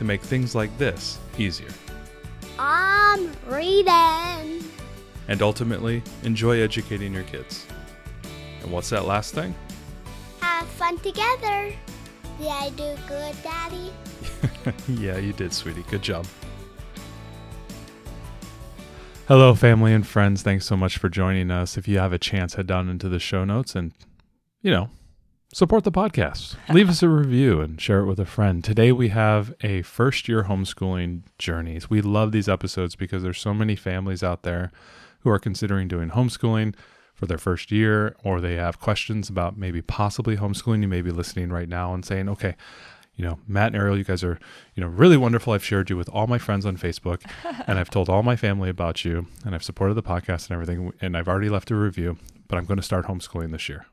to make things like this easier. I'm reading. And ultimately, enjoy educating your kids. And what's that last thing? Have fun together. Did I do good, Daddy? yeah, you did, sweetie. Good job. Hello, family and friends. Thanks so much for joining us. If you have a chance, head down into the show notes and, you know, support the podcast. Leave us a review and share it with a friend. Today we have a first year homeschooling journeys. We love these episodes because there's so many families out there who are considering doing homeschooling for their first year or they have questions about maybe possibly homeschooling. You may be listening right now and saying, okay, you know, Matt and Ariel, you guys are, you know, really wonderful. I've shared you with all my friends on Facebook and I've told all my family about you and I've supported the podcast and everything. And I've already left a review, but I'm going to start homeschooling this year.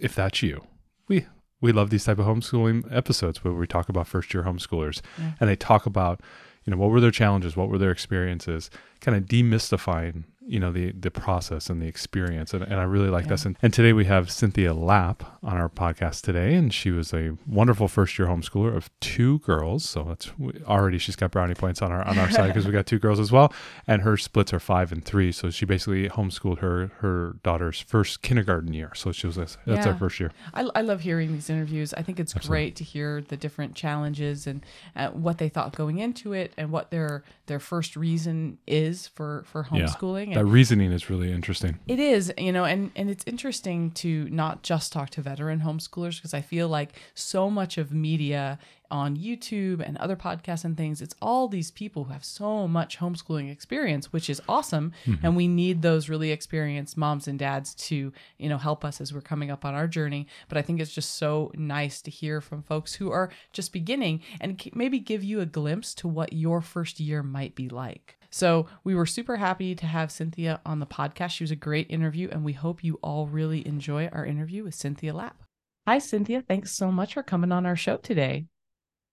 If that's you, we, we love these type of homeschooling episodes where we talk about first year homeschoolers Yeah. and they talk about, you know, what were their challenges? What were their experiences? Kind of demystifying, you know, the, the process and the experience. And, and I really like Yeah. this. And, and today we have Cynthia Lapp on our podcast today. And she was a wonderful first year homeschooler of two girls. So that's already, she's got brownie points on our, on our side because we got two girls as well. And her splits are five and three. So she basically homeschooled her, her daughter's first kindergarten year. So she was, that's Yeah. our first year. I, I love hearing these interviews. I think it's Absolutely. great to hear the different challenges and uh, what they thought going into it, and what their their first reason is for for Yeah. That reasoning is really interesting. it is, you know, and and it's interesting to not just talk to veteran homeschoolers because I feel like so much of media on YouTube and other podcasts and things, it's all these people who have so much homeschooling experience, which is awesome. Mm-hmm. And we need those really experienced moms and dads to, you know, help us as we're coming up on our journey. But I think it's just so nice to hear from folks who are just beginning and maybe give you a glimpse to what your first year might be like. So we were super happy to have Cynthia on the podcast. She was a great interview, and we hope you all really enjoy our interview with Cynthia Lapp. Hi, Cynthia. Thanks so much for coming on our show today.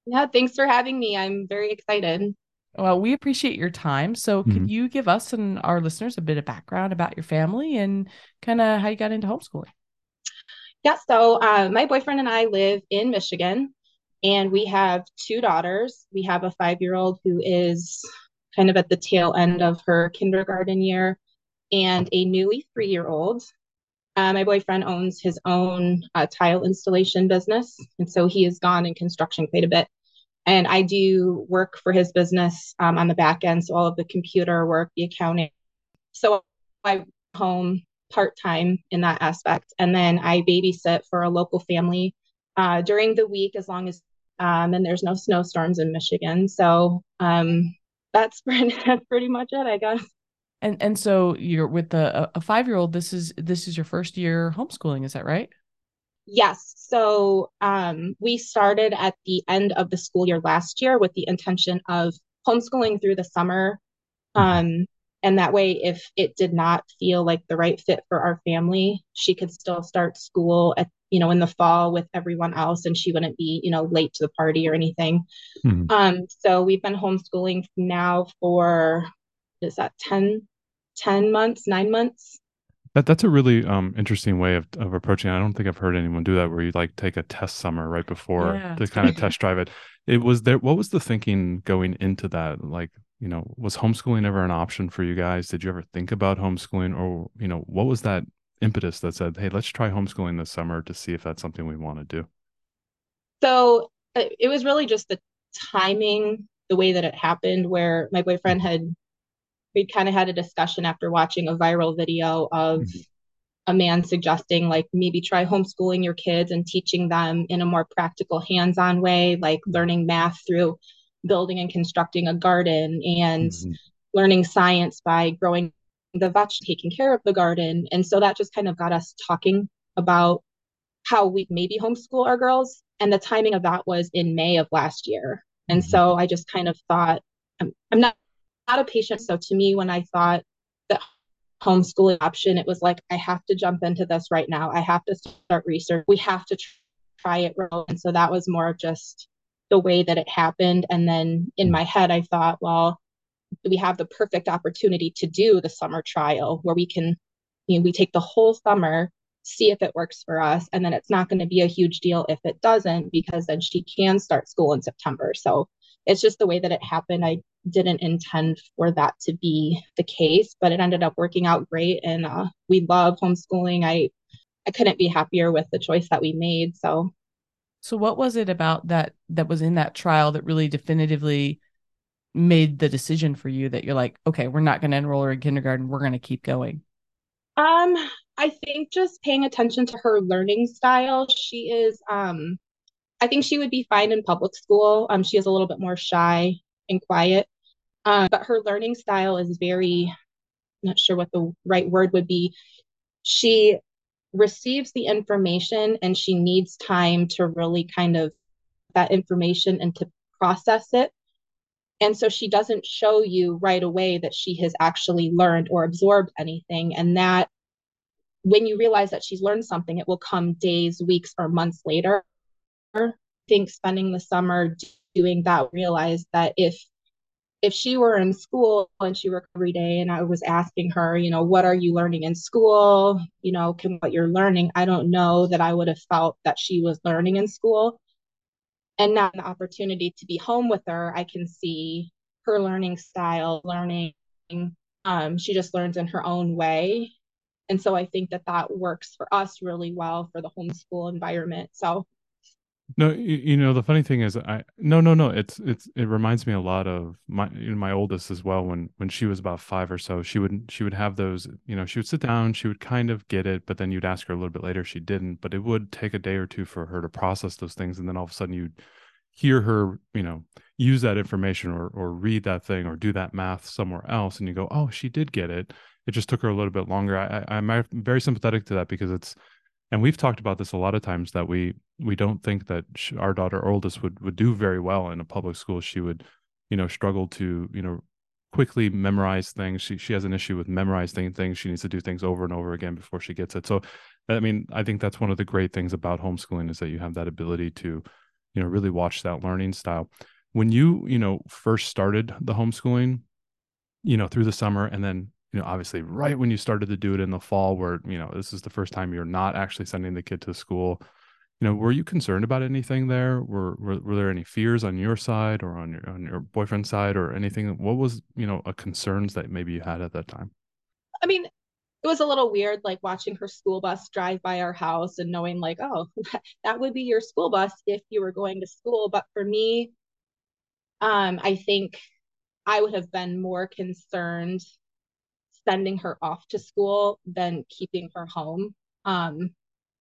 Yeah, thanks for having me. I'm very excited. Well, we appreciate your time. So, Mhm. could you give us and our listeners a bit of background about your family and kind of how you got into homeschooling? Yeah, so uh, my boyfriend and I live in Michigan, and we have two daughters. We have a five-year-old who is kind of at the tail end of her kindergarten year, and a newly three-year-old. Uh, my boyfriend owns his own uh, tile installation business, and so he has gone in construction quite a bit. And I do work for his business um, on the back end, so all of the computer work, the accounting. So I home part time in that aspect. And then I babysit for a local family uh, during the week as long as um, and there's no snowstorms in Michigan. So um, that's pretty, that's pretty much it, I guess. And and so you're with a, a five year old. This is this is your first year homeschooling. Is that right? Yes. So um, we started at the end of the school year last year with the intention of homeschooling through the summer. Um, and that way, if it did not feel like the right fit for our family, she could still start school at, you know, in the fall with everyone else and she wouldn't be, you know, late to the party or anything. Mhm. Um, so we've been homeschooling now for, is that 10, 10 months, nine months? That that's a really um interesting way of, of approaching. it. I don't think I've heard anyone do that where you like take a test summer right before Yeah. to kind of test drive it. It was there. What was the thinking going into that? Like, you know, was homeschooling ever an option for you guys? Did you ever think about homeschooling, or you know, what was that impetus that said, "Hey, let's try homeschooling this summer to see if that's something we want to do"? So uh, it was really just the timing, the way that it happened, where my boyfriend had, we kind of had a discussion after watching a viral video of Mhm. a man suggesting, like, maybe try homeschooling your kids and teaching them in a more practical, hands-on way, like learning math through building and constructing a garden and Mhm. learning science by growing the veg, taking care of the garden. And so that just kind of got us talking about how we maybe homeschool our girls. And the timing of that was in May of last year. And Mhm. so I just kind of thought, I'm, I'm not, not a patient. So to me, when I thought that homeschooling option, it was like, I have to jump into this right now. I have to start research. We have to try it. And so that was more of just the way that it happened. And then in my head, I thought, well, we have the perfect opportunity to do the summer trial where we can, you know, we take the whole summer, see if it works for us. And then it's not going to be a huge deal if it doesn't, because then she can start school in September. So it's just the way that it happened. I didn't intend for that to be the case, but it ended up working out great. And uh, we love homeschooling. I, I couldn't be happier with the choice that we made. So so what was it about that that was in that trial that really definitively made the decision for you that you're like, okay, we're not going to enroll her in kindergarten, we're going to keep going? Um, I think just paying attention to her learning style. She is um I think she would be fine in public school. Um she is a little bit more shy and quiet. Um, but her learning style is very not sure what the right word would be. She receives the information and she needs time to really kind of that information and to process it. And so she doesn't show you right away that she has actually learned or absorbed anything. And that when you realize that she's learned something, it will come days, weeks, or months later. I think spending the summer doing that, realized that if if she were in school and she worked every day and I was asking her, you know, what are you learning in school? You know, can what you're learning, I don't know that I would have felt that she was learning in school. And now the opportunity to be home with her, I can see her learning style, learning. Um, she just learns in her own way. And so I think that that works for us really well for the homeschool environment. So no, you, you, know the funny thing is, I no no no. It's it's it reminds me a lot of my you know, my oldest as well. When when she was about five or so, she would she would have those. You know, she would sit down, she would kind of get it, but then you'd ask her a little bit later, she didn't. But it would take a day or two for her to process those things, and then all of a sudden you'd hear her, you know, use that information or or read that thing or do that math somewhere else, and you go, oh, she did get it. It just took her a little bit longer. I, I I'm very sympathetic to that because it's and we've talked about this a lot of times that we we don't think that she, our daughter oldest would would do very well in a public school. She would you know struggle to you know quickly memorize things. She she has an issue with memorizing things. She needs to do things over and over again before she gets it. So i mean i think that's one of the great things about homeschooling is that you have that ability to you know really watch that learning style. When you you know first started the homeschooling you know through the summer and then you know, obviously right when you started to do it in the fall, where, you know, this is the first time you're not actually sending the kid to school. You know, were you concerned about anything there? Were, were were there any fears on your side or on your on your boyfriend's side or anything? What was, you know, a concerns that maybe you had at that time? I mean, it was a little weird like watching her school bus drive by our house and knowing like oh that would be your school bus if you were going to school but for me um i think i would have been more concerned sending her off to school than keeping her home. Um,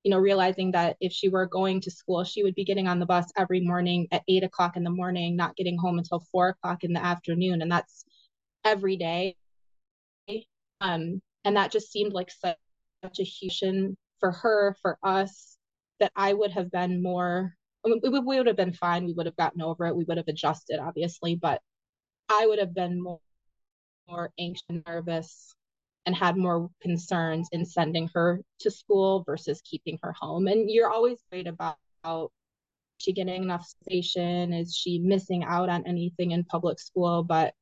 you know, realizing that if she were going to school, she would be getting on the bus every morning at eight o'clock in the morning, not getting home until four o'clock in the afternoon. And that's every day. Um, and that just seemed like such, such a huge for her, for us, that I would have been more, we, we would have been fine. We would have gotten over it. We would have adjusted, obviously, but I would have been more, more anxious nervous and had more concerns in sending her to school versus keeping her home. And you're always worried about she getting enough station? Is she missing out on anything in public school? But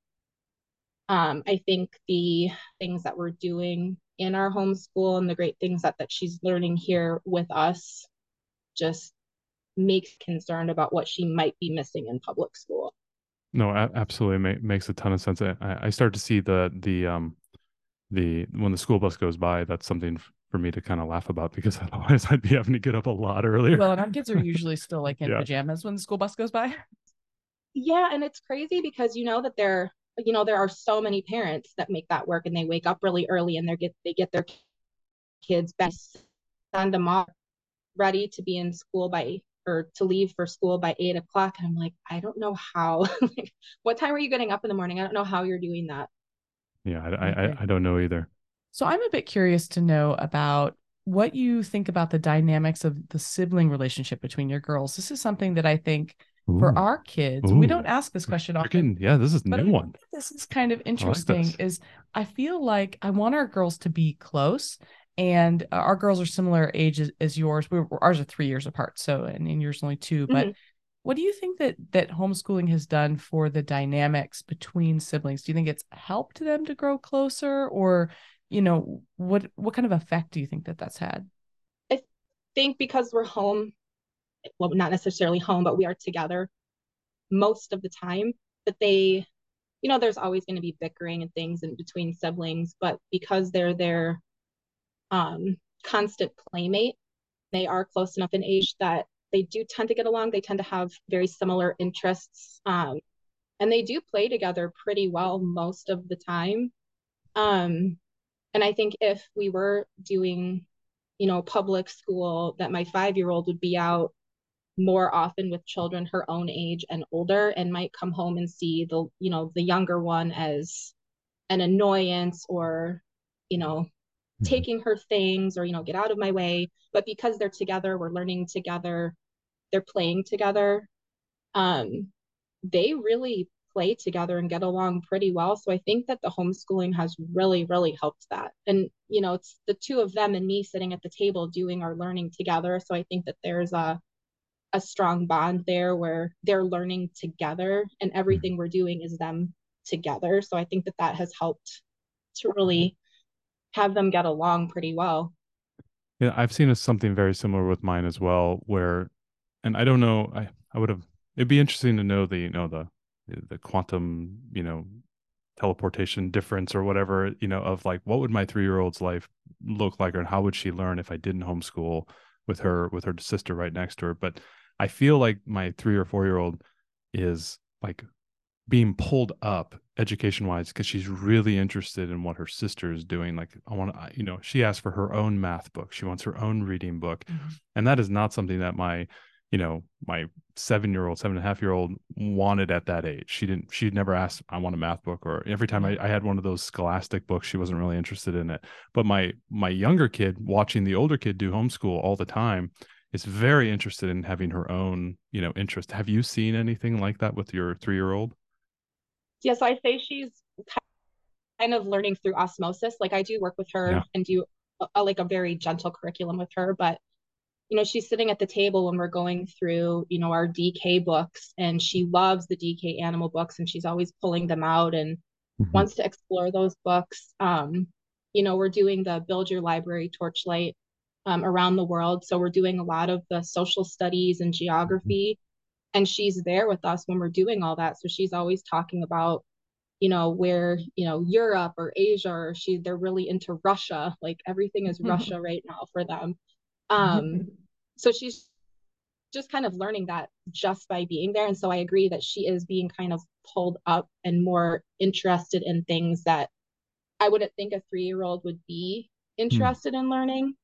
um, I think the things that we're doing in our homeschool and the great things that, that she's learning here with us just makes concerned about what she might be missing in public school. No, absolutely Ma- makes a ton of sense. I, I start to see the the um the when the school bus goes by, that's something for me to kind of laugh about because otherwise I'd be having to get up a lot earlier. Well, and our kids are usually still like in yeah. pajamas when the school bus goes by. Yeah, and it's crazy because you know that there, you know, there are so many parents that make that work and they wake up really early and they get they get their kids back, send them off ready to be in school by or to leave for school by eight o'clock. And I'm like, I don't know how. like, what time are you getting up in the morning? I don't know how you're doing that. Yeah, I, I, I don't know either. So I'm a bit curious to know about what you think about the dynamics of the sibling relationship between your girls. This is something that I think for our kids, we don't ask this question often. getting- yeah, this is a new one. This is kind of interesting. this. is I feel like I want our girls to be close, and uh, our girls are similar ages as, as yours. We were, ours are three years apart, so and, and yours only 2 But what do you think that that homeschooling has done for the dynamics between siblings? Do you think it's helped them to grow closer, or you know what what kind of effect do you think that that's had? I think because we're home, well, not necessarily home, but we are together most of the time, that they, you know, there's always going to be bickering and things in between siblings, but because they're their um, constant playmate, they are close enough in age that they do tend to get along. They tend to have very similar interests. Um, and they do play together pretty well most of the time. Um, and I think if we were doing you know, public school that my five year old would be out more often with children her own age and older and might come home and see the, you know, the younger one as an annoyance or, you know, Mm-hmm. taking her things or, you know, get out of my way. But because they're together, we're learning together, they're playing together. Um, they really play together and get along pretty well. So I think that the homeschooling has really, really helped that. And, you know, it's the two of them and me sitting at the table doing our learning together. So I think that there's a, a strong bond there where they're learning together and everything we're doing is them together. So I think that that has helped to really have them get along pretty well. Yeah, I've seen a, something very similar with mine as well, where, and I don't know, I, I would have, it'd be interesting to know the, you know, the, the quantum, you know, teleportation difference or whatever, you know, of like, what would my three-year-old's life look like, or how would she learn if I didn't homeschool with her, with her sister right next to her? But I feel like my three or four-year-old is like being pulled up education wise because she's really interested in what her sister is doing like i want to you know she asked for her own math book she wants her own reading book Mhm. and that is not something that my you know my seven year old seven and a half year old wanted at that age she didn't she'd never asked i want a math book or every time I, I had one of those scholastic books she wasn't really interested in it but my my younger kid watching the older kid do homeschool all the time is very interested in having her own you know interest have you seen anything like that with your three year old yes I say she's kind of learning through osmosis. Like I do work with her Yeah. and do a, a- like a very gentle curriculum with her, but you know, she's sitting at the table when we're going through, you know, our DK books and she loves the DK animal books and she's always pulling them out and wants to explore those books. Um, you know, we're doing the Build Your Library Torchlight um, around the world. So we're doing a lot of the social studies and geography. And she's there with us when we're doing all that. So she's always talking about, you know, where, you know, Europe or Asia or she they're really into Russia. Like everything is Russia right now for them. Um, so she's just kind of learning that just by being there. And so I agree that she is being kind of pulled up and more interested in things that I wouldn't think a three year old would be interested in learning.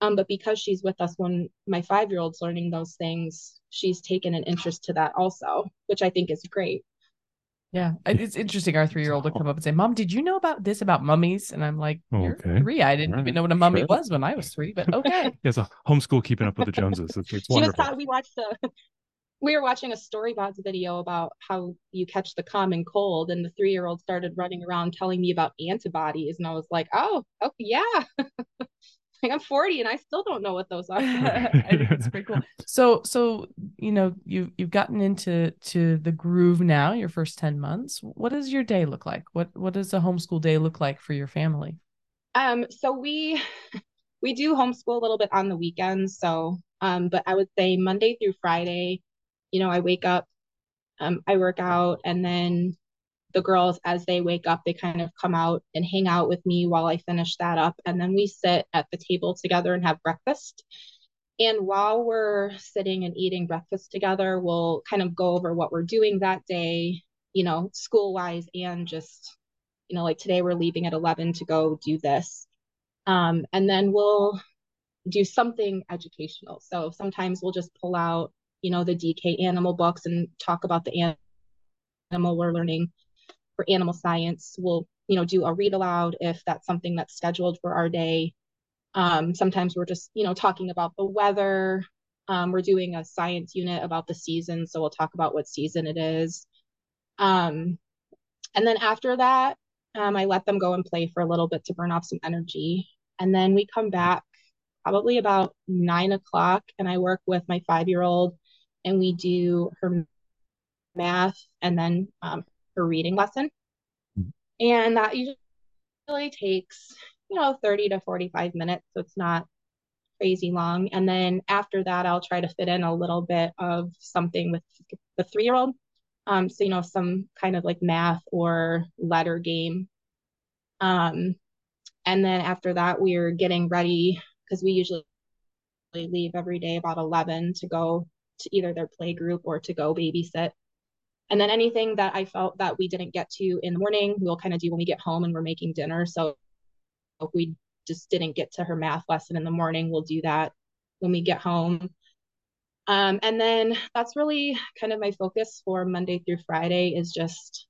Um, but because she's with us when my five year old's learning those things, she's taken an interest to that also, which I think is great. Yeah, it's interesting. Our three-year-old would come up and say, "Mom, did you know about this about mummies?" And I'm like, "You're Okay. three. I didn't All even know what a mummy Sure. was when I was three, but okay." Yes, a homeschool keeping up with the Joneses. It's, it's She just wonderful. thought we watched the we were watching a storybots video about how you catch the common cold and the three year old started running around telling me about antibodies and I was like, oh, oh yeah. like I'm 40 and I still don't know what those are. It's pretty cool. So, so you know, you you've gotten into to the groove now. Your first ten months. What does your day look like? What what does a homeschool day look like for your family? Um, so we we do homeschool a little bit on the weekends. So, um, but I would say Monday through Friday, you know, I wake up, um, I work out, and then the girls, as they wake up, they kind of come out and hang out with me while I finish that up, and then we sit at the table together and have breakfast. And while we're sitting and eating breakfast together, we'll kind of go over what we're doing that day, you know, school wise and just, you know, like today we're leaving at 11 to go do this. Um, and then we'll do something educational. So sometimes we'll just pull out, you know, the DK animal books and talk about the animal we're learning for animal science. We'll, you know, do a read aloud if that's something that's scheduled for our day. Um, sometimes we're just, you know, talking about the weather. Um, we're doing a science unit about the season, so we'll talk about what season it is. Um, and then after that, um, I let them go and play for a little bit to burn off some energy. And then we come back probably about nine o'clock, and I work with my five year old, and we do her math and then um, her reading lesson. Mm-hmm. And that usually takes, you know, 30 to 45 minutes. So it's not crazy long. And then after that, I'll try to fit in a little bit of something with the three year old. Um, so, you know, some kind of like math or letter game. Um, and then after that, we're getting ready because we usually leave every day about 11 to go to either their play group or to go babysit. And then anything that I felt that we didn't get to in the morning, we'll kind of do when we get home and we're making dinner. So if we just didn't get to her math lesson in the morning, we'll do that when we get home. Um, and then that's really kind of my focus for Monday through Friday is just,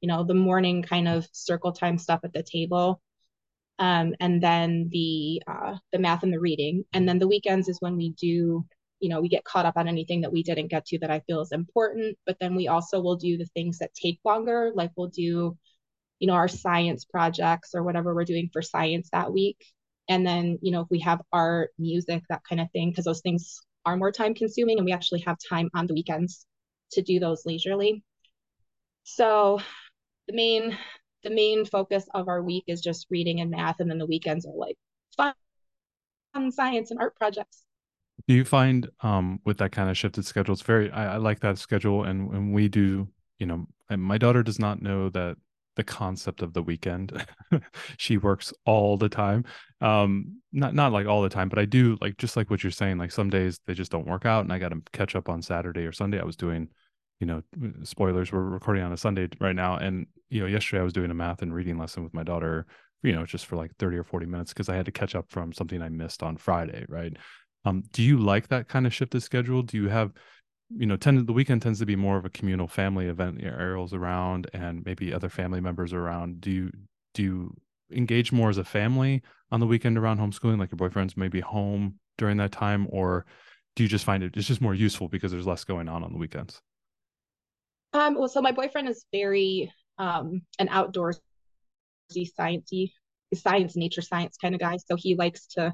you know, the morning kind of circle time stuff at the table. Um, and then the uh, the math and the reading. And then the weekends is when we do you know we get caught up on anything that we didn't get to that i feel is important but then we also will do the things that take longer like we'll do you know our science projects or whatever we're doing for science that week. And then you know if we have art music that kind of thing because those things are more time consuming and we actually have time on the weekends to do those leisurely. So the main the main focus of our week is just reading and math and then the weekends are like fun science and art projects do you find um with that kind of shifted schedule, it's very I, I like that schedule and when we do, you know, my daughter does not know that the concept of the weekend. she works all the time. Um not not like all the time, but I do like just like what you're saying, like some days they just don't work out and I got to catch up on Saturday or Sunday. I was doing you know, spoilers, we're recording on a Sunday right now. And, you know, yesterday I was doing a math and reading lesson with my daughter, you know, just for like 30 or 40 minutes because I had to catch up from something I missed on Friday. Right. Um, do you like that kind of shifted schedule? Do you have, you know, tend the weekend tends to be more of a communal family event. You know, Ariel's around and maybe other family members around. Do you do you engage more as a family on the weekend around homeschooling? Like your boyfriend's maybe home during that time, or do you just find it it's just more useful because there's less going on on the weekends? Um, well, so my boyfriend is very um an outdoorsy, sciencey, science, nature science kind of guy. So he likes to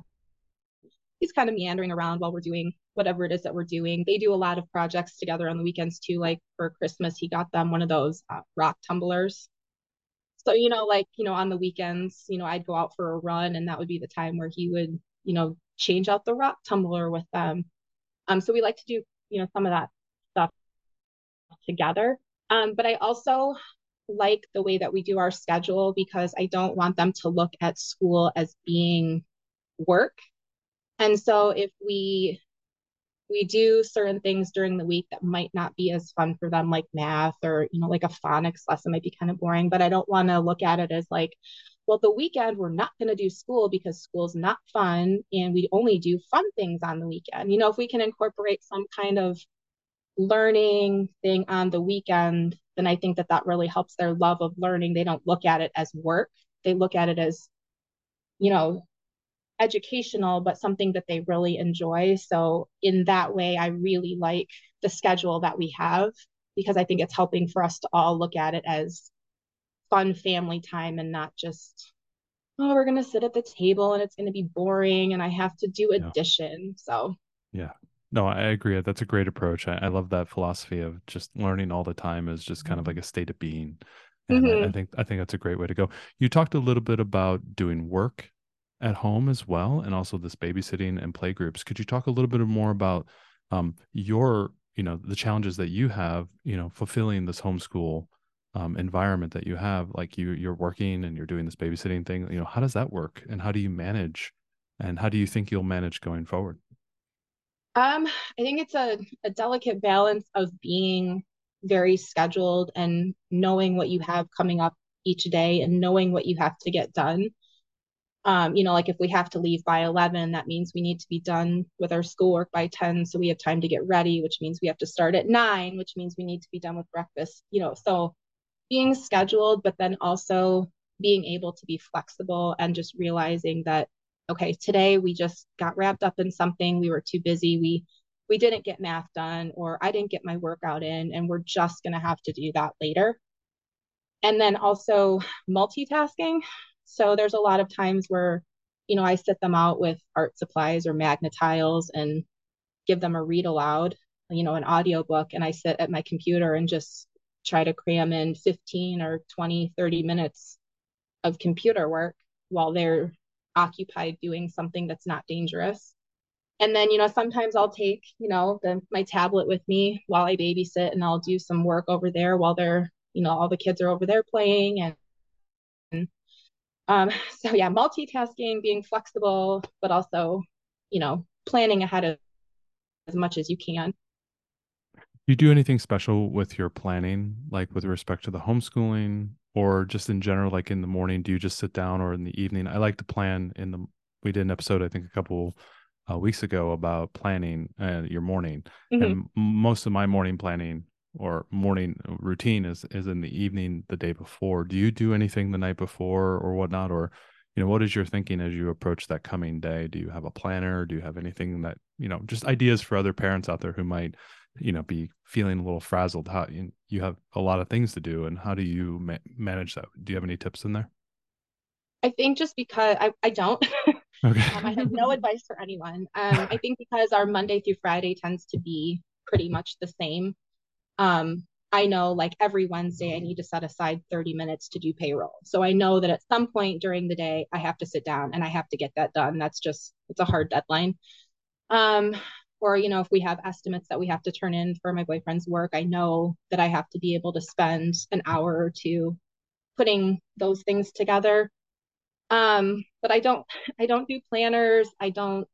he's kind of meandering around while we're doing whatever it is that we're doing. They do a lot of projects together on the weekends too. Like for Christmas, he got them one of those uh, rock tumblers. So, you know, like, you know, on the weekends, you know, I'd go out for a run and that would be the time where he would, you know, change out the rock tumbler with them. Um, so we like to do, you know, some of that stuff together. Um, but I also like the way that we do our schedule because I don't want them to look at school as being work and so if we we do certain things during the week that might not be as fun for them, like math or, you know, like a phonics lesson might be kind of boring, but I don't want to look at it as like, well, the weekend we're not going to do school because school's not fun and we only do fun things on the weekend. You know, if we can incorporate some kind of learning thing on the weekend, then I think that that really helps their love of learning. They don't look at it as work, they look at it as, you know, educational, but something that they really enjoy. So, in that way, I really like the schedule that we have because I think it's helping for us to all look at it as fun family time and not just, oh, we're going to sit at the table and it's going to be boring and I have to do addition. Yeah. So, yeah. No, I agree. That's a great approach. I, I, love that philosophy of just learning all the time is just kind of like a state of being. And mm-hmm. I, I think I think that's a great way to go. You talked a little bit about doing work at home as well, and also this babysitting and play groups. Could you talk a little bit more about um, your, you know, the challenges that you have, you know, fulfilling this homeschool um, environment that you have? Like you, you're working and you're doing this babysitting thing. You know, how does that work, and how do you manage, and how do you think you'll manage going forward? Um, I think it's a, a delicate balance of being very scheduled and knowing what you have coming up each day and knowing what you have to get done um, you know, like if we have to leave by 11, that means we need to be done with our schoolwork by 10. So we have time to get ready, which means we have to start at nine, which means we need to be done with breakfast, you know. So being scheduled, but then also being able to be flexible and just realizing that, okay, today we just got wrapped up in something. We were too busy. We we didn't get math done or I didn't get my workout in and we're just going to have to do that later. And then also multitasking. So there's a lot of times where, you know, I sit them out with art supplies or Magna-Tiles and give them a read aloud, you know, an audio book. And I sit at my computer and just try to cram in 15 or 20, 30 minutes of computer work while they're occupied doing something that's not dangerous. And then, you know, sometimes I'll take, you know, the, my tablet with me while I babysit and I'll do some work over there while they're, you know, all the kids are over there playing and um, so yeah, multitasking, being flexible, but also, you know, planning ahead of as much as you can. Do you do anything special with your planning, like with respect to the homeschooling or just in general, like in the morning? Do you just sit down or in the evening? I like to plan in the, we did an episode, I think a couple uh, weeks ago about planning uh, your morning. Mm-hmm. And most of my morning planning or morning routine is is in the evening the day before. Do you do anything the night before or whatnot? Or, you know, what is your thinking as you approach that coming day? Do you have a planner? Do you have anything that, you know, just ideas for other parents out there who might, you know, be feeling a little frazzled? How you, you have a lot of things to do and how do you ma- manage that? Do you have any tips in there? I think just because I, I don't. Okay. um, I have no advice for anyone. Um, I think because our Monday through Friday tends to be pretty much the same. Um, I know like every Wednesday I need to set aside 30 minutes to do payroll. So I know that at some point during the day I have to sit down and I have to get that done. That's just it's a hard deadline. Um, or you know if we have estimates that we have to turn in for my boyfriend's work, I know that I have to be able to spend an hour or two putting those things together. Um, but I don't I don't do planners. I don't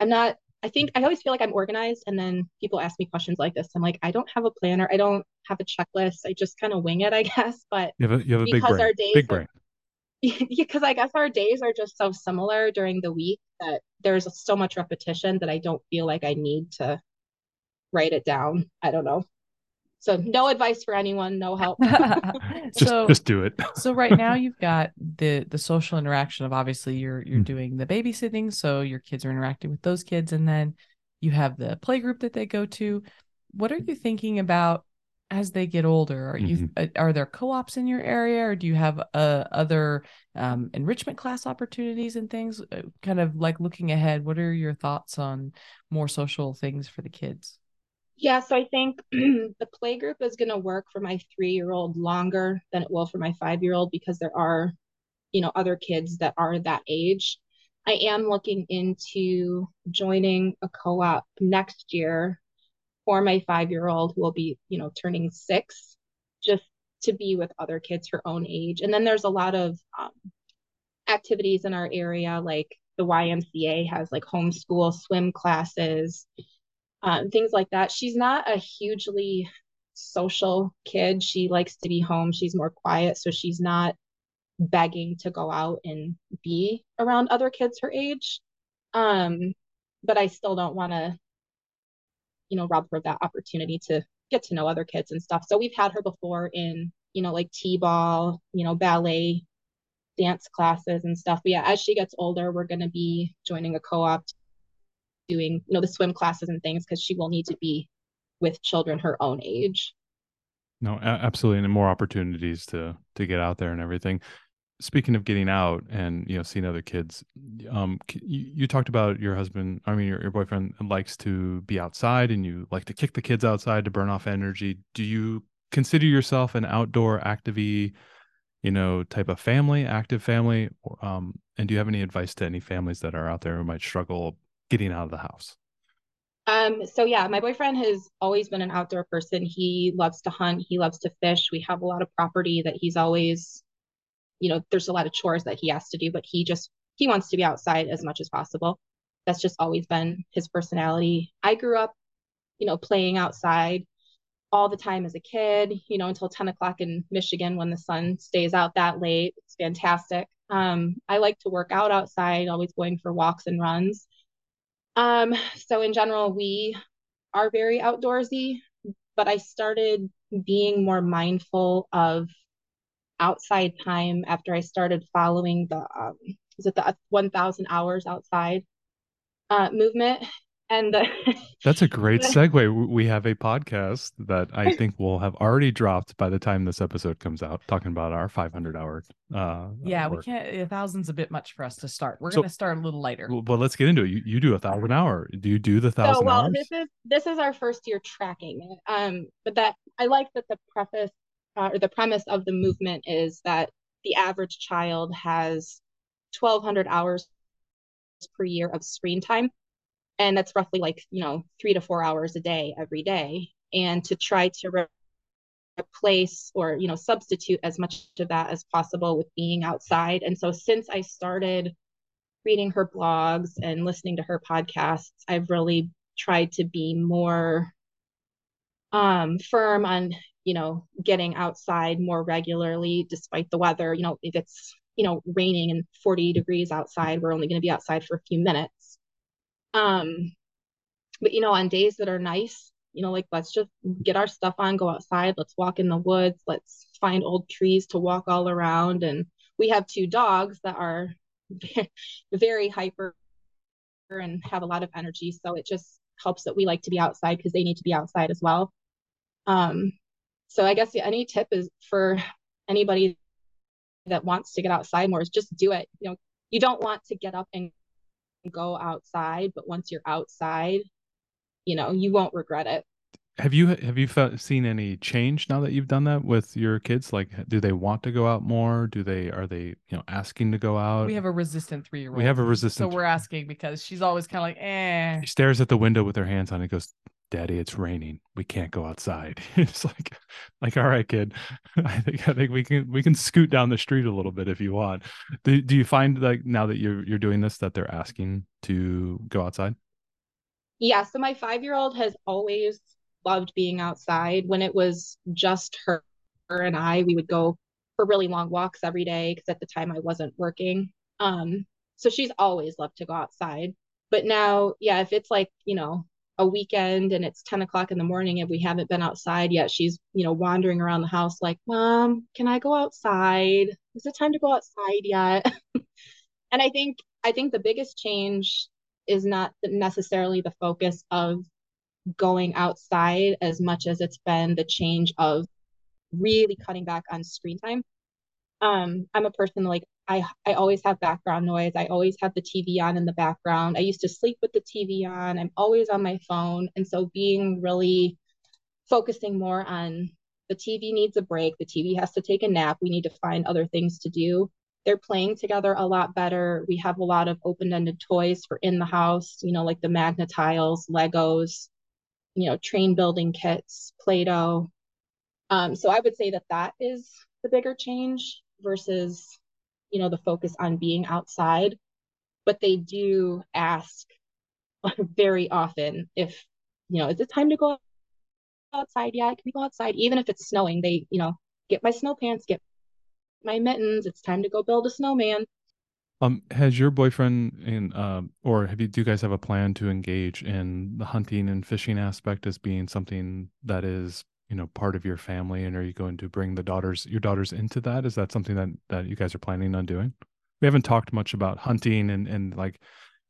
I'm not I think I always feel like I'm organized and then people ask me questions like this. I'm like, I don't have a planner. I don't have a checklist. I just kind of wing it, I guess. But you have a, you have a big brain. Our days big brain. because I guess our days are just so similar during the week that there's so much repetition that I don't feel like I need to write it down. I don't know. So no advice for anyone, no help. just, so just do it. so right now you've got the the social interaction of obviously you're you're mm. doing the babysitting, so your kids are interacting with those kids, and then you have the play group that they go to. What are you thinking about as they get older? Are you mm-hmm. Uh, are there co-ops in your area, or do you have uh, other um, enrichment class opportunities and things? Uh, kind of like looking ahead, what are your thoughts on more social things for the kids? Yeah, so I think the play group is going to work for my three year old longer than it will for my five year old because there are, you know, other kids that are that age. I am looking into joining a co op next year for my five year old who will be, you know, turning six, just to be with other kids her own age. And then there's a lot of um, activities in our area, like the YMCA has like homeschool swim classes um, things like that. She's not a hugely social kid. She likes to be home. She's more quiet, so she's not begging to go out and be around other kids her age. Um, but I still don't want to, you know, rob her of that opportunity to get to know other kids and stuff. So we've had her before in, you know, like t-ball, you know, ballet, dance classes and stuff. But yeah, as she gets older, we're going to be joining a co-op doing you know the swim classes and things because she will need to be with children her own age. No absolutely and more opportunities to to get out there and everything. Speaking of getting out and you know seeing other kids um you, you talked about your husband i mean your, your boyfriend likes to be outside and you like to kick the kids outside to burn off energy. Do you consider yourself an outdoor activity you know type of family active family? Um and do you have any advice to any families that are out there who might struggle getting out of the house? Um, so yeah, my boyfriend has always been an outdoor person. He loves to hunt, he loves to fish. We have a lot of property that he's always, you know, there's a lot of chores that he has to do, but he just he wants to be outside as much as possible. That's just always been his personality. I grew up, you know, playing outside all the time as a kid, you know, until 10 o'clock in Michigan when the sun stays out that late. It's fantastic. Um, I like to work out outside, always going for walks and runs. Um, so in general, we are very outdoorsy, but I started being more mindful of outside time after I started following the um, is it the 1000 hours outside uh, movement And uh, That's a great segue. We have a podcast that I think will have already dropped by the time this episode comes out, talking about our 500 hour. Uh, yeah, we can't. A thousand's a bit much for us to start. We're So- gonna start a little lighter. Well, but let's get into it. You, you do a thousand hour. Do you do the so thousand well, hours? this is this is our first year tracking it. Um, but that I like that the preface uh, or the premise of the movement is that the average child has 1,200 hours per year of screen time, and that's roughly like you know three to four hours a day every day. And to try to re- replace or you know substitute as much of that as possible with being outside. And so since I started reading her blogs and listening to her podcasts, I've really tried to be more um, firm on, you know, getting outside more regularly despite the weather. You know, if it's, you know, raining and 40 degrees outside, we're only going to be outside for a few minutes. Um, but, you know, on days that are nice, you know, like let's just get our stuff on, go outside, let's walk in the woods, let's find old trees to walk all around. And we have two dogs that are very hyper and have a lot of energy. So it just helps that we like to be outside because they need to be outside as well. Um, so I guess any tip is for anybody that wants to get outside more is just do it. You know, you don't want to get up and go outside, but once you're outside, you know, you won't regret it. Have you have you fe- seen any change now that you've done that with your kids? Like, do they want to go out more? Do they are they you know asking to go out? We have a resistant three year old. we have a resistant So resistant. we're asking because she's always kind of like, eh. She stares at the window with her hands on it. Goes, Daddy, it's raining. We can't go outside. it's like, like, all right, kid. I think I think we can we can scoot down the street a little bit if you want. Do Do you find like now that you're you're doing this that they're asking to go outside? Yeah, so my five year old has always loved being outside. When it was just her, her and I, we would go for really long walks every day because at the time I wasn't working. Um, so she's always loved to go outside. But now, yeah, if it's like, you know, a weekend and it's 10 o'clock in the morning and we haven't been outside yet, she's, you know, wandering around the house like, Mom, can I go outside? Is it time to go outside yet? and I think I think the biggest change is not necessarily the focus of going outside as much as it's been the change of really cutting back on screen time. Um, I'm a person like I I always have background noise. I always have the TV on in the background. I used to sleep with the TV on. I'm always on my phone. And so being really focusing more on the TV needs a break. The TV has to take a nap. We need to find other things to do. They're playing together a lot better. We have a lot of open-ended toys for in the house, you know, like the Magnetiles, Legos, you know, train building kits, Play-Doh. Um, so I would say that that is the bigger change versus, you know, the focus on being outside. But they do ask very often if, you know, is it time to go outside yet? Can we go outside? Even if it's snowing, they, you know, get my snow pants, get my mittens. It's time to go build a snowman. Um, has your boyfriend in uh, or have you do you guys have a plan to engage in the hunting and fishing aspect as being something that is, you know, part of your family and are you going to bring the daughters your daughters into that? Is that something that that you guys are planning on doing? We haven't talked much about hunting and and like,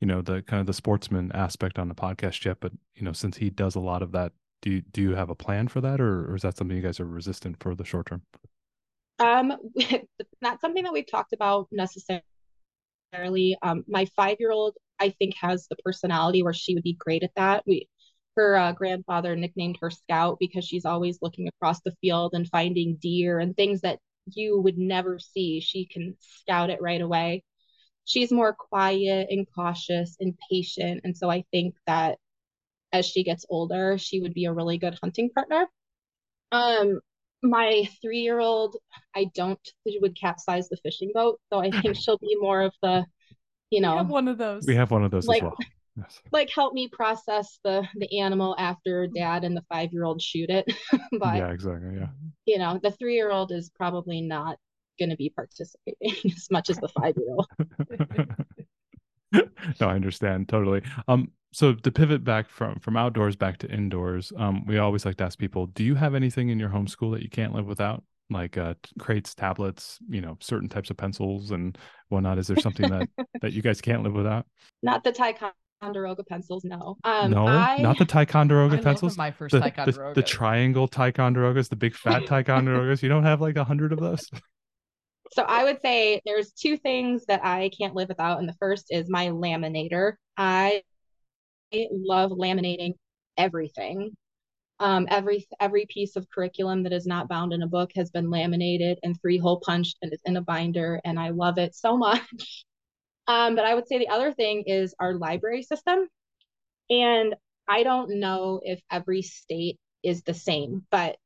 you know, the kind of the sportsman aspect on the podcast yet, but you know, since he does a lot of that, do you do you have a plan for that or, or is that something you guys are resistant for the short term? Um, not something that we've talked about necessarily. Um, my five-year-old, I think, has the personality where she would be great at that. We, her uh, grandfather nicknamed her Scout because she's always looking across the field and finding deer and things that you would never see. She can scout it right away. She's more quiet and cautious and patient, and so I think that as she gets older, she would be a really good hunting partner. Um, my three-year-old, I don't would capsize the fishing boat, so I think she'll be more of the, you We have know, one of those. We have one of those Like- as well. Yes. like help me process the the animal after dad and the five-year-old shoot it. But yeah, exactly. Yeah. you know, the three-year-old is probably not going to be participating as much as the five-year-old. no, I understand totally. Um, so to pivot back from from outdoors back to indoors, um, we always like to ask people: Do you have anything in your homeschool that you can't live without, like uh, crates, tablets, you know, certain types of pencils and whatnot? Is there something that that you guys can't live without? Not the Taekwondo Ticonderoga pencils. No. Um, no, I, not the Ticonderoga I pencils. my first The, the, Ticonderoga. the triangle Ticonderogas, the big fat Ticonderogas. You don't have like a hundred of those? So I would say there's two things that I can't live without, and the first is my laminator. I love laminating everything. Um, every every piece of curriculum that is not bound in a book has been laminated and three hole punched and is in a binder, and I love it so much. Um, but I would say the other thing is our library system, and I don't know if every state is the same, but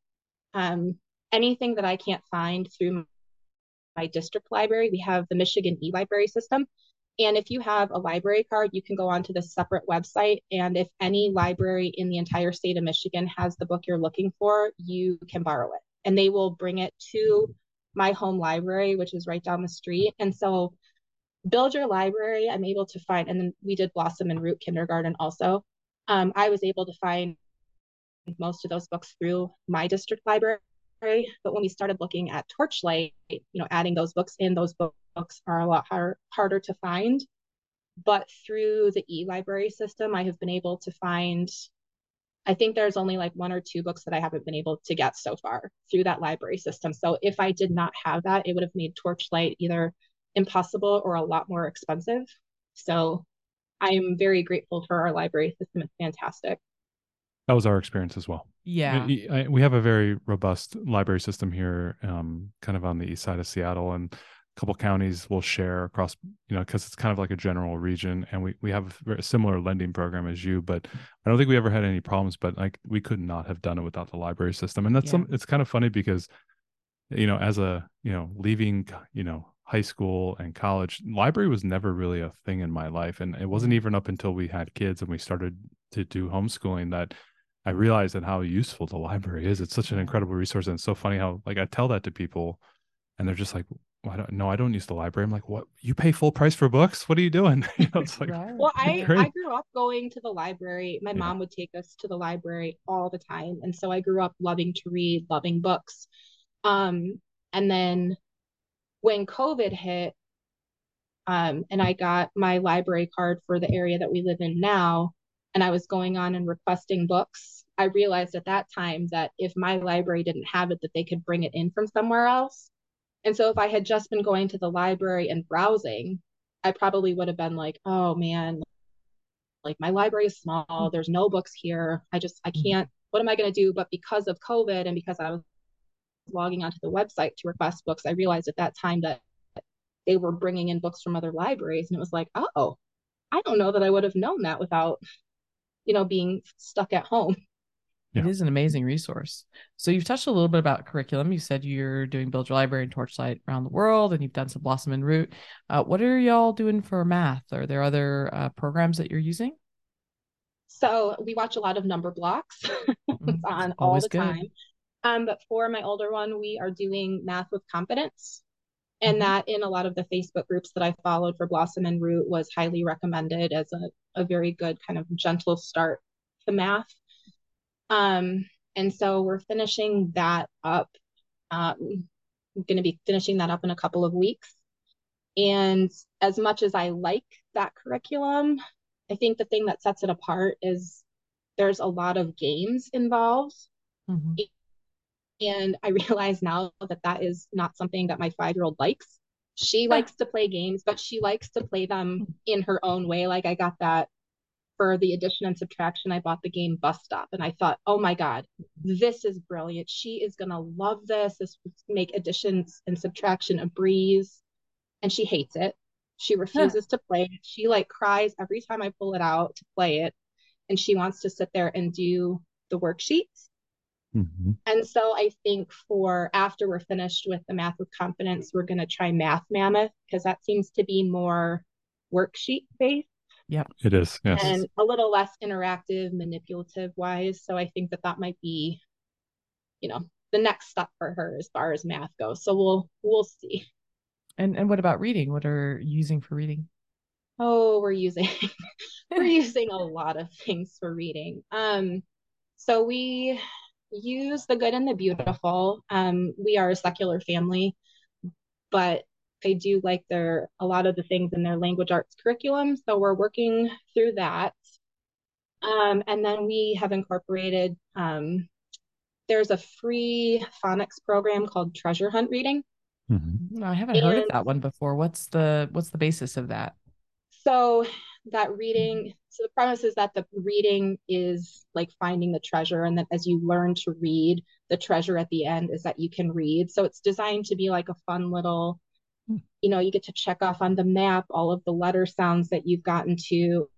um, anything that I can't find through my district library, we have the Michigan e-library system. And if you have a library card, you can go onto the separate website. And if any library in the entire state of Michigan has the book you're looking for, you can borrow it. And they will bring it to my home library, which is right down the street. And so build your library. I'm able to find, and then we did Blossom and Root Kindergarten also. Um, I was able to find most of those books through my district library. But when we started looking at Torchlight, you know, adding those books in, those books are a lot hard, harder to find. But through the e-library system, I have been able to find, I think there's only like one or two books that I haven't been able to get so far through that library system. So if I did not have that, it would have made Torchlight either impossible or a lot more expensive. So I'm very grateful for our library system. It's fantastic. That was our experience as well. yeah. We, I- we have a very robust library system here, um, kind of on the east side of Seattle, and a couple counties will share across, you know, because it's kind of like a general region, and we we have a very similar lending program as you, but I don't think we ever had any problems. But like, we could not have done it without the library system, and that's Yeah. some. It's kind of funny because, you know, as a you know leaving, you know, high school and college, library was never really a thing in my life, and it wasn't even up until we had kids and we started to do homeschooling that I realized that how useful the library is. It's such an incredible resource, and it's so funny how like I tell that to people, and they're just like, well, I don't, "No, I don't use the library." I'm like, "What? You pay full price for books? What are you doing?" you know, it's like, Well, I, Great. I grew up going to the library. My Yeah. mom would take us to the library all the time. And so I grew up loving to read, loving books. Um, and then when COVID hit, um, and I got my library card for the area that we live in now, and I was going on and requesting books, I realized at that time that if my library didn't have it, that they could bring it in from somewhere else. And so if I had just been going to the library and browsing, I probably would have been like, oh man, like my library is small, there's no books here. I just, I can't, what am I going to do? But because of COVID and because I was logging onto the website to request books, I realized at that time that they were bringing in books from other libraries. And it was like, oh, I don't know that I would have known that without, you know, being stuck at home. Yeah. It is an amazing resource. So you've touched a little bit about curriculum. You said you're doing Build Your Library and Torchlight around the world, and you've done some Blossom and Root. Uh, what are y'all doing for math? Are there other uh, programs that you're using? So we watch a lot of number blocks. it's on all the good. time. Um, but for my older one, we are doing math with confidence. And Mhm. that in a lot of the Facebook groups that I followed for Blossom and Root was highly recommended as a, a very good kind of gentle start to math. Um, and so we're finishing that up. Um, I'm going to be finishing that up in a couple of weeks. And as much as I like that curriculum, I think the thing that sets it apart is there's a lot of games involved. Mhm. And I realize now that that is not something that my five year old likes. She likes to play games, but she likes to play them in her own way. Like I got that for the addition and subtraction. I bought the game Bus Stop and I thought, oh my God, this is brilliant. She is going to love this. This would make additions and subtraction a breeze. And she hates it. She refuses to play it. She like cries every time I pull it out to play it. And she wants to sit there and do the worksheets. Mhm. And so I think for after we're finished with the math with confidence, we're going to try Math Mammoth because that seems to be more worksheet based Yeah, it is. Yes. and a little less interactive, manipulative wise. So I think that that might be, you know, the next step for her as far as math goes. So we'll we'll see. And and what about reading? What are you using for reading? Oh, we're using we're using a lot of things for reading. Um, so we use The Good and the Beautiful. Um, we are a secular family, but they do like their a lot of the things in their language arts curriculum. So we're working through that. Um, and then we have incorporated um, there's a free phonics program called Treasure Hunt Reading. Mm-hmm. No, I haven't and, heard of that one before. What's the what's the basis of that? So that reading, so the premise is that the reading is like finding the treasure, and that as you learn to read, the treasure at the end is that you can read. So it's designed to be like a fun little, hmm. you know, you get to check off on the map all of the letter sounds that you've gotten to,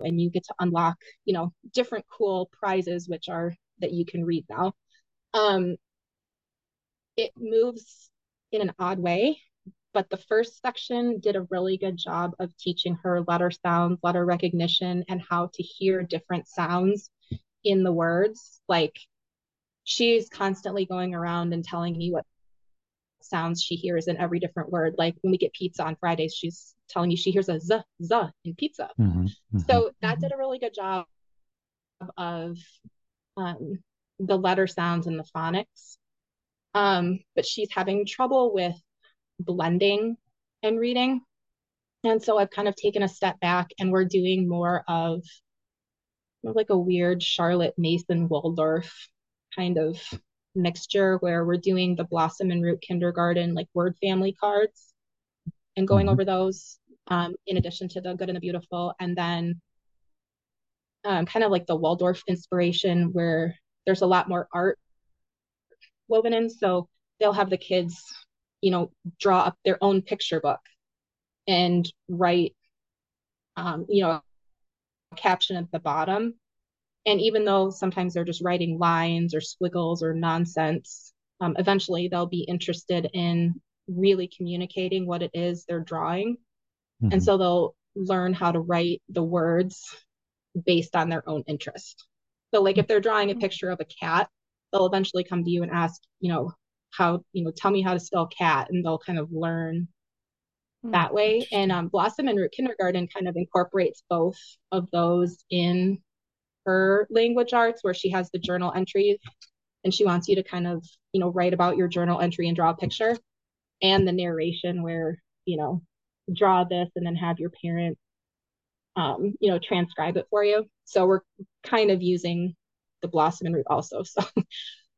and you get to unlock, you know, different cool prizes, which are that you can read now. Um, it moves in an odd way, but the first section did a really good job of teaching her letter sounds, letter recognition, and how to hear different sounds in the words. Like she's constantly going around and telling me what sounds she hears in every different word. Like when we get pizza on Fridays, she's telling you she hears a z z in pizza. Mm-hmm, mm-hmm. So that did a really good job of um, the letter sounds and the phonics. Um, but she's having trouble with blending and reading. And so I've kind of taken a step back and we're doing more of like a weird Charlotte Mason Waldorf kind of mixture where we're doing the Blossom and Root Kindergarten like word family cards and going mm-hmm. over those um, in addition to the good and the beautiful. And then um, kind of like the Waldorf inspiration where there's a lot more art woven in. So they'll have the kids, you know, draw up their own picture book and write, um, you know, a caption at the bottom. And even though sometimes they're just writing lines or squiggles or nonsense, um, eventually they'll be interested in really communicating what it is they're drawing. Mm-hmm. And so they'll learn how to write the words based on their own interest. So like if they're drawing a mm-hmm. picture of a cat, they'll eventually come to you and ask, you know, how, you know, tell me how to spell cat and they'll kind of learn hmm, that way. And um, Blossom and Root Kindergarten kind of incorporates both of those in her language arts where she has the journal entry and she wants you to kind of, you know, write about your journal entry and draw a picture and the narration where, you know, draw this and then have your parent um, you know, transcribe it for you. So we're kind of using the Blossom and Root also. So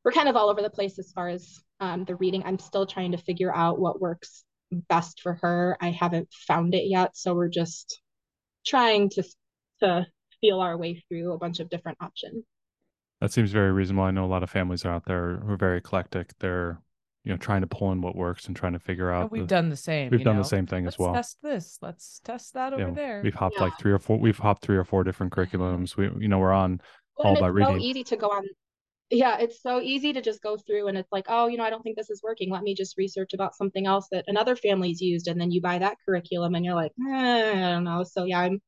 we're kind of all over the place as far as um, the reading. I'm still trying to figure out what works best for her. I haven't found it yet, so we're just trying to to feel our way through a bunch of different options. That seems very reasonable. I know a lot of families are out there who are very eclectic. They're you know trying to pull in what works and trying to figure out. And we've the, done the same. We've done know? the same thing Let's as well. Test this. Let's test that over there. We've hopped yeah. like three or four. We've hopped three or four different curriculums. We you know we're on well, all about reading. So easy to go on. Yeah, it's so easy to just go through and it's like, oh, you know, I don't think this is working. Let me just research about something else that another family's used, and then you buy that curriculum, and you're like, eh, I don't know. So yeah, I'm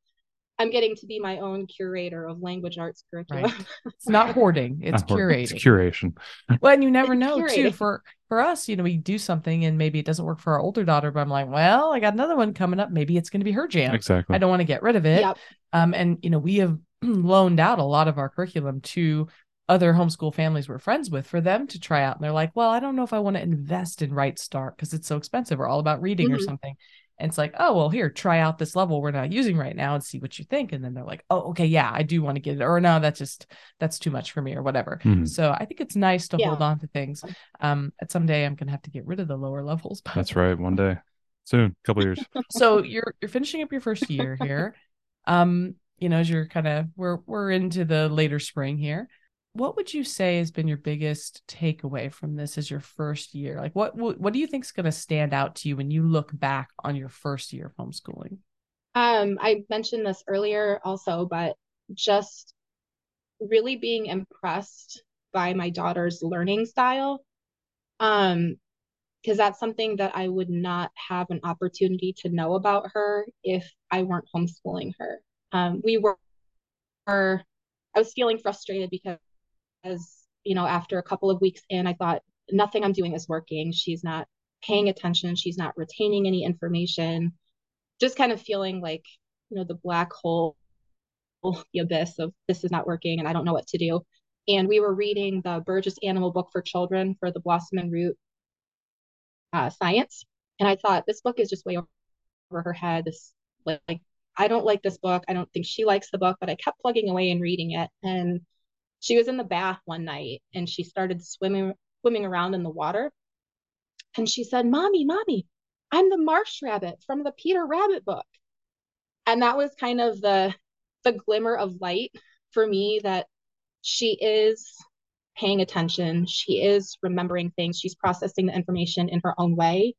I'm getting to be my own curator of language arts curriculum. Right. It's not hoarding, it's curating. It's curation. well, and you never know too. For for us, you know, we do something and maybe it doesn't work for our older daughter, but I'm like, well, I got another one coming up. Maybe it's going to be her jam. Exactly. I don't want to get rid of it. Yep. Um, and you know, we have loaned out a lot of our curriculum to other homeschool families we're friends with for them to try out. And they're like, well, I don't know if I want to invest in Right Start because it's so expensive or all about reading mm-hmm. or something. And it's like, oh, well, here, try out this level we're not using right now and see what you think. And then they're like, oh, okay, yeah, I do want to get it. Or no, that's just, that's too much for me or whatever. Mm-hmm. So I think it's nice to yeah. hold on to things. Um, at some day I'm going to have to get rid of the lower levels. But... That's right. One day soon, a couple years. so you're, you're finishing up your first year here. um, you know, as you're kind of, we're, we're into the later spring here what would you say has been your biggest takeaway from this as your first year? Like what what, do you think is going to stand out to you when you look back on your first year of homeschooling? Um, I mentioned this earlier also, but just really being impressed by my daughter's learning style. Um, because that's something that I would not have an opportunity to know about her if I weren't homeschooling her. Um, we were, were I was feeling frustrated because as you know after a couple of weeks in i thought nothing i'm doing is working she's not paying attention she's not retaining any information just kind of feeling like you know the black hole the abyss of this is not working and i don't know what to do and we were reading the burgess animal book for children for the blossom and root uh, science And I thought this book is just way over her head. This like, I don't like this book. I don't think she likes the book, but I kept plugging away and reading it. And she was in the bath one night and she started swimming swimming around in the water. And she said, "Mommy, mommy, I'm the marsh rabbit from the Peter Rabbit book." And that was kind of the the glimmer of light for me that she is paying attention. She is remembering things. She's processing the information in her own way.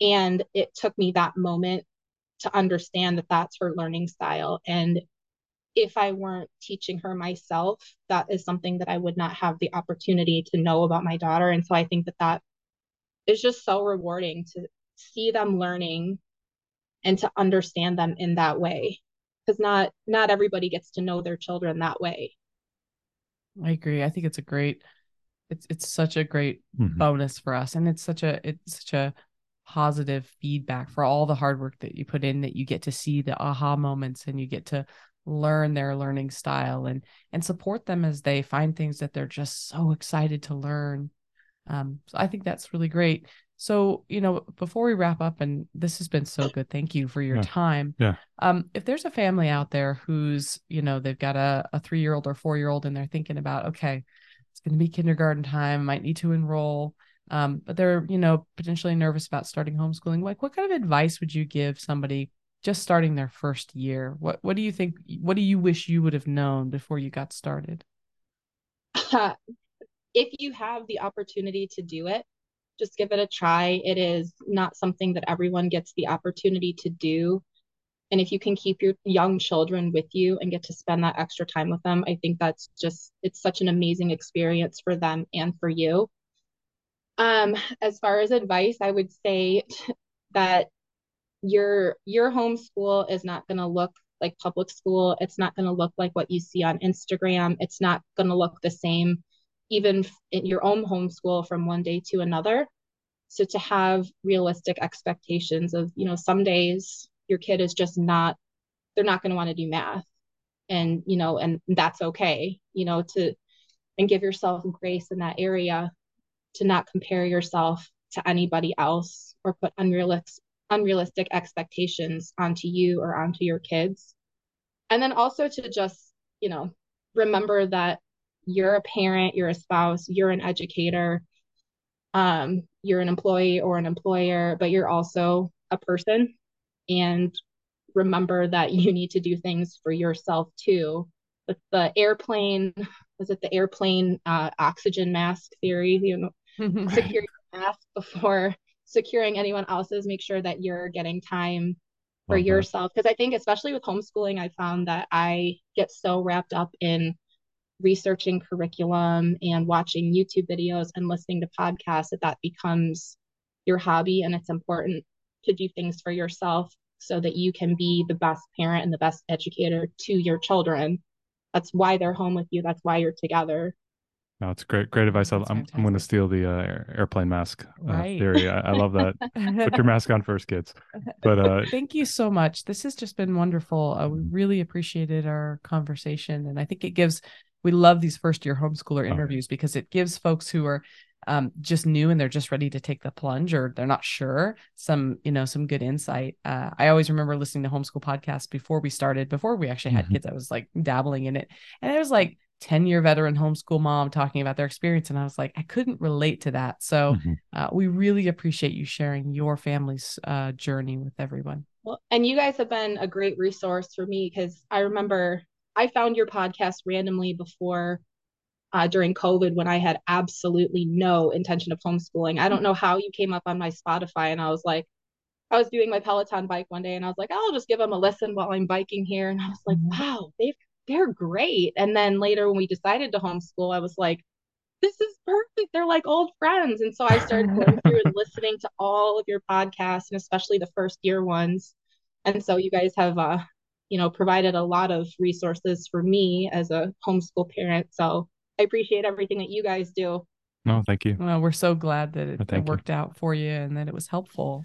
And it took me that moment to understand that that's her learning style. And if I weren't teaching her myself, that is something that I would not have the opportunity to know about my daughter. And so I think that that is just so rewarding to see them learning and to understand them in that way because not not everybody gets to know their children that way I agree. I think it's a great it's it's such a great mm-hmm. bonus for us and it's such a it's such a positive feedback for all the hard work that you put in that you get to see the aha moments and you get to learn their learning style and and support them as they find things that they're just so excited to learn um so i think that's really great so, you know, before we wrap up, and this has been so good, thank you for your yeah. time. Yeah. Um, if there's a family out there who's, you know, they've got a, a three year old or four year old and they're thinking about, okay, it's going to be kindergarten time, might need to enroll, um, but they're, you know, potentially nervous about starting homeschooling, like what kind of advice would you give somebody just starting their first year? What What do you think? What do you wish you would have known before you got started? if you have the opportunity to do it, just give it a try. It is not something that everyone gets the opportunity to do. And if you can keep your young children with you and get to spend that extra time with them, I think that's just it's such an amazing experience for them and for you. Um, as far as advice, I would say that your your homeschool is not going to look like public school. It's not going to look like what you see on Instagram. It's not going to look the same even in your own homeschool from one day to another. So to have realistic expectations of, you know, some days your kid is just not, they're not going to want to do math. And, you know, and that's okay, you know, to, and give yourself grace in that area to not compare yourself to anybody else or put unrealistic unrealistic expectations onto you or onto your kids. And then also to just, you know, remember that you're a parent, you're a spouse, you're an educator, um, you're an employee or an employer, but you're also a person. And remember that you need to do things for yourself too. With the airplane, was it the airplane uh, oxygen mask theory? You know, right. secure your mask before securing anyone else's. Make sure that you're getting time for okay. yourself. Because I think, especially with homeschooling, I found that I get so wrapped up in researching curriculum and watching YouTube videos and listening to podcasts that that becomes your hobby and it's important to do things for yourself so that you can be the best parent and the best educator to your children. That's why they're home with you. That's why you're together. No, it's great, great advice. I'm, I'm going to steal the uh, airplane mask uh, right. theory. I, I, love that. Put your mask on first, kids. But uh, thank you so much. This has just been wonderful. Uh, we really appreciated our conversation, and I think it gives we love these first year homeschooler interviews because it gives folks who are um, just new and they're just ready to take the plunge or they're not sure some you know some good insight uh, i always remember listening to homeschool podcasts before we started before we actually had mm-hmm. kids i was like dabbling in it and it was like 10 year veteran homeschool mom talking about their experience and i was like i couldn't relate to that so mm-hmm. uh, we really appreciate you sharing your family's uh, journey with everyone well and you guys have been a great resource for me because i remember I found your podcast randomly before uh, during COVID when I had absolutely no intention of homeschooling. I don't know how you came up on my Spotify, and I was like, I was doing my Peloton bike one day, and I was like, I'll just give them a listen while I'm biking here, and I was like, mm-hmm. wow, they they're great. And then later when we decided to homeschool, I was like, this is perfect. They're like old friends, and so I started going through and listening to all of your podcasts, and especially the first year ones. And so you guys have uh, you know, provided a lot of resources for me as a homeschool parent. So I appreciate everything that you guys do. No, thank you. Well, we're so glad that it, it worked you. out for you and that it was helpful.